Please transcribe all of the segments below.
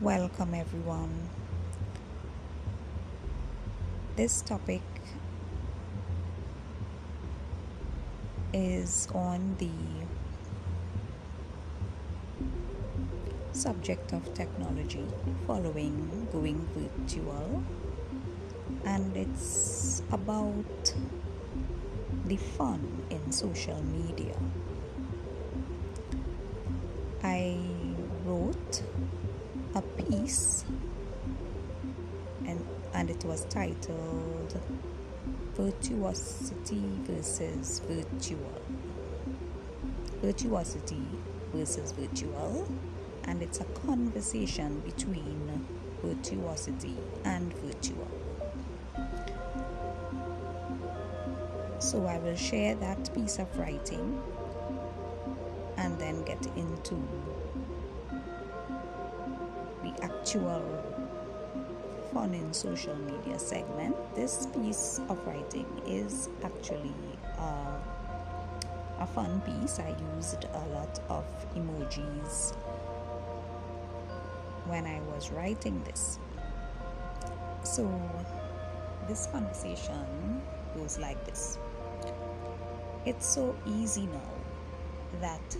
Welcome, everyone. This topic is on the subject of technology following going virtual, and it's about the fun in social media. I piece and and it was titled virtuosity versus virtual. Virtuosity versus virtual and it's a conversation between virtuosity and virtual. So i will share that piece of writing and then get into actual fun in social media segment. This piece of writing is actually uh, a fun piece. I used a lot of emojis when I was writing this. So, this conversation goes like this It's so easy now that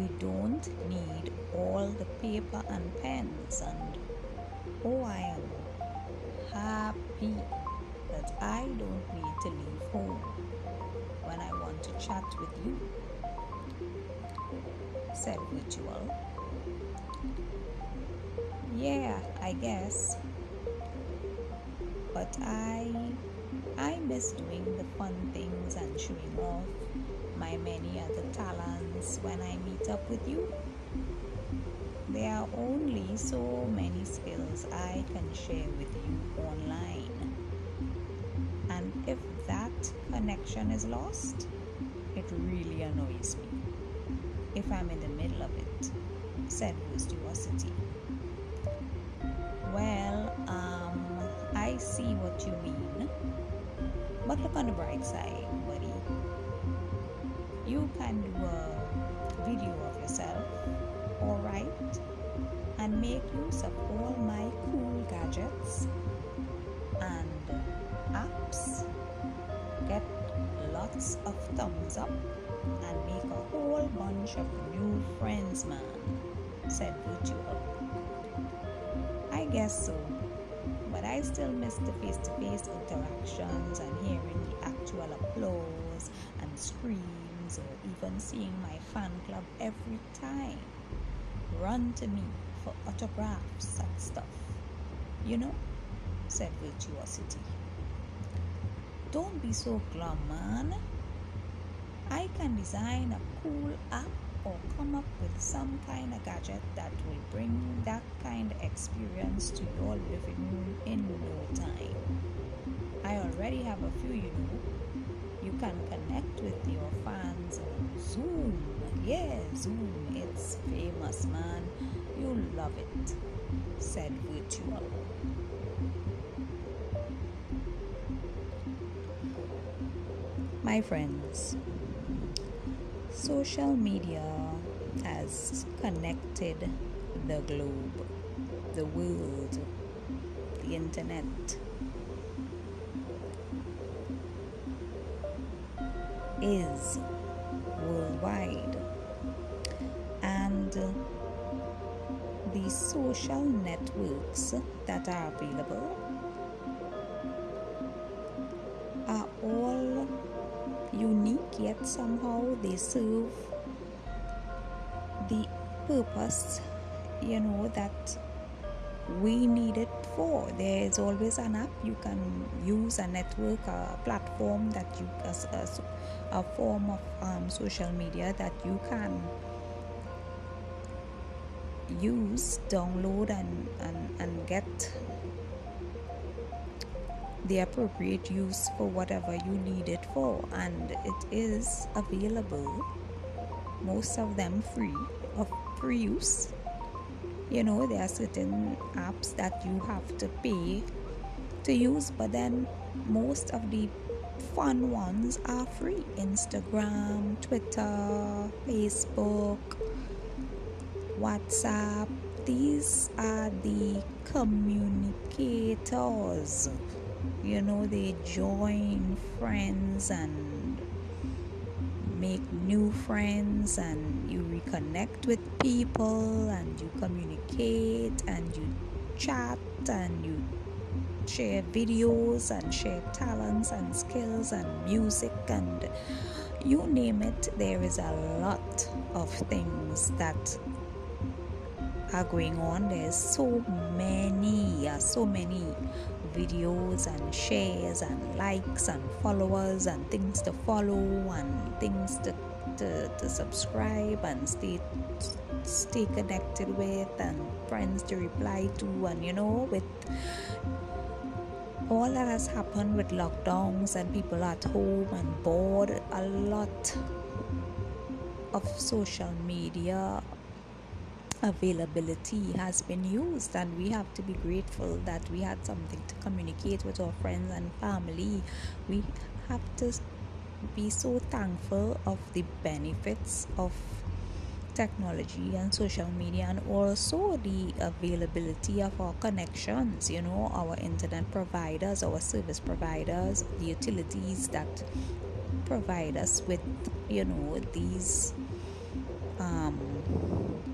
we don't need all the paper and pens and oh i am happy that i don't need to leave home when i want to chat with you. Said virtual yeah i guess. But i i miss doing the fun things and showing off my many other talents when I meet up with you. There are only so many skills I can share with you online. And if that connection is lost, it really annoys me. If I'm in the middle of it, said Virtuosity. Well, um, I see what you mean. But look on the bright side, buddy you can do a video of yourself all right and make use of all my cool gadgets and apps. Get lots of thumbs up and make a whole bunch of new friends man said virtual i guess so but i still miss the face-to-face interactions and hearing the actual applause and screams or even seeing my fan club every time run to me for autographs and stuff. You know, said Virtuosity. Don't be so glum, man. I can design a cool app or come up with some kind of gadget that will bring that kind of experience to your living room in no time. I already have a few, you know, you can connect with your fans on Zoom. Yeah, Zoom, it's famous, man. You'll love it, said Virtual. My friends, social media has connected the globe, the world, the internet is worldwide. And uh, the social networks that are available are all unique yet somehow they serve the purpose you know that we need it for. There is always an app you can use, a network, a platform that you, as a, a form of um, social media that you can use, download, and, and, and get the appropriate use for whatever you need it for. And it is available, most of them free, of free use you know there are certain apps that you have to pay to use but then most of the fun ones are free. Instagram twitter facebook whatsapp. These are the communicators. You know they join friends and new friends and you reconnect with people and you communicate and you chat and you share videos and share talents and skills and music and you name it there is a lot of things that are going on. There's so many so many videos and shares and likes and followers and things to follow and things to, to, to subscribe and stay stay connected with and friends to reply to and you know with all that has happened with lockdowns and people at home and bored a lot of social media availability has been used and we have to be grateful that we had something to communicate with our friends and family. We have to be so thankful of the benefits of technology and social media and also the availability of our connections you know our internet providers our service providers the utilities that provide us with you know these um,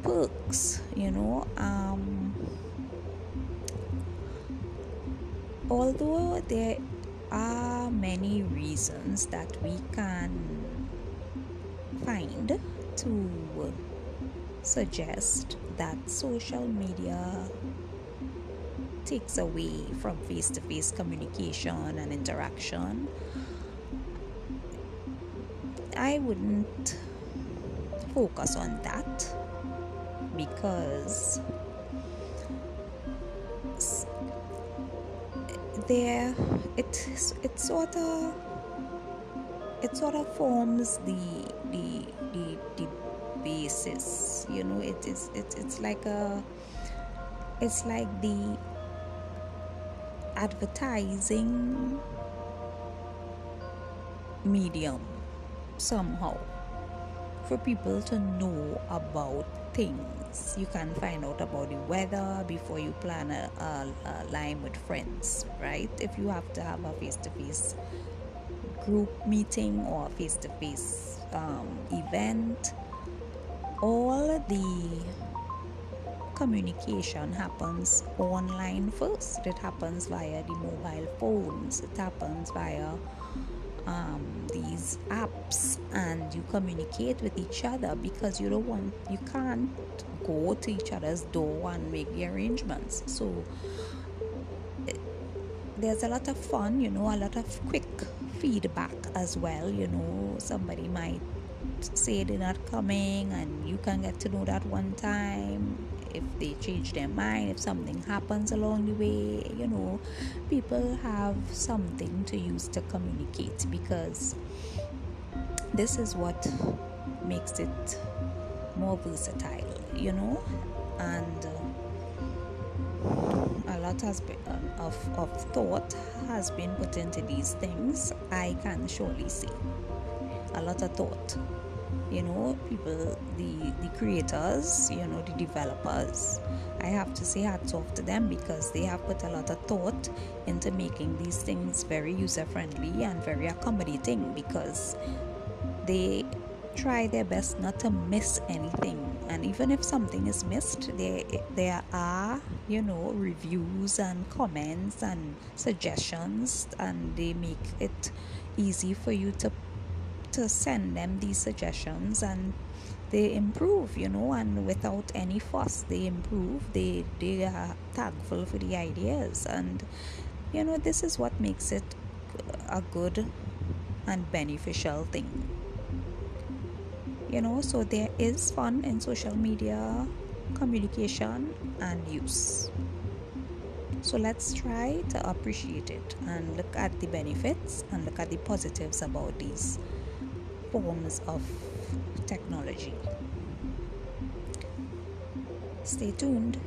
perks you know um, although there are many reasons that we can find to suggest that social media takes away from face to face communication and interaction, I wouldn't focus on that because there it it sort of it sort of forms the the the, the basis you know it is it, it's like a it's like the advertising medium somehow for people to know about things. You can find out about the weather before you plan a, a, a line with friends, right? If you have to have a face to face group meeting or face to face event, all the communication happens online first. It happens via the mobile phones, it happens via um, these apps and you communicate with each other because you don't want you can't go to each other's door and make the arrangements. So it, there's a lot of fun you know a lot of quick feedback as well you know. Somebody might say they're not coming and you can get to know that one time if they change their mind, if something happens along the way, you know, people have something to use to communicate because this is what makes it more versatile, you know, and uh, a lot has been uh, of, of thought has been put into these things. I can surely see a lot of thought you know people the the creators you know the developers. I have to say hats off to them because they have put a lot of thought into making these things very user friendly and very accommodating because they try their best not to miss anything. And even if something is missed there there are you know reviews and comments and suggestions and they make it easy for you to to send them these suggestions and they improve you know and without any fuss they improve. They they are thankful for the ideas and you know this is what makes it a good and beneficial thing. You know so there is fun in social media communication and use. So let's try to appreciate it and look at the benefits and look at the positives about these forms of technology. Stay tuned.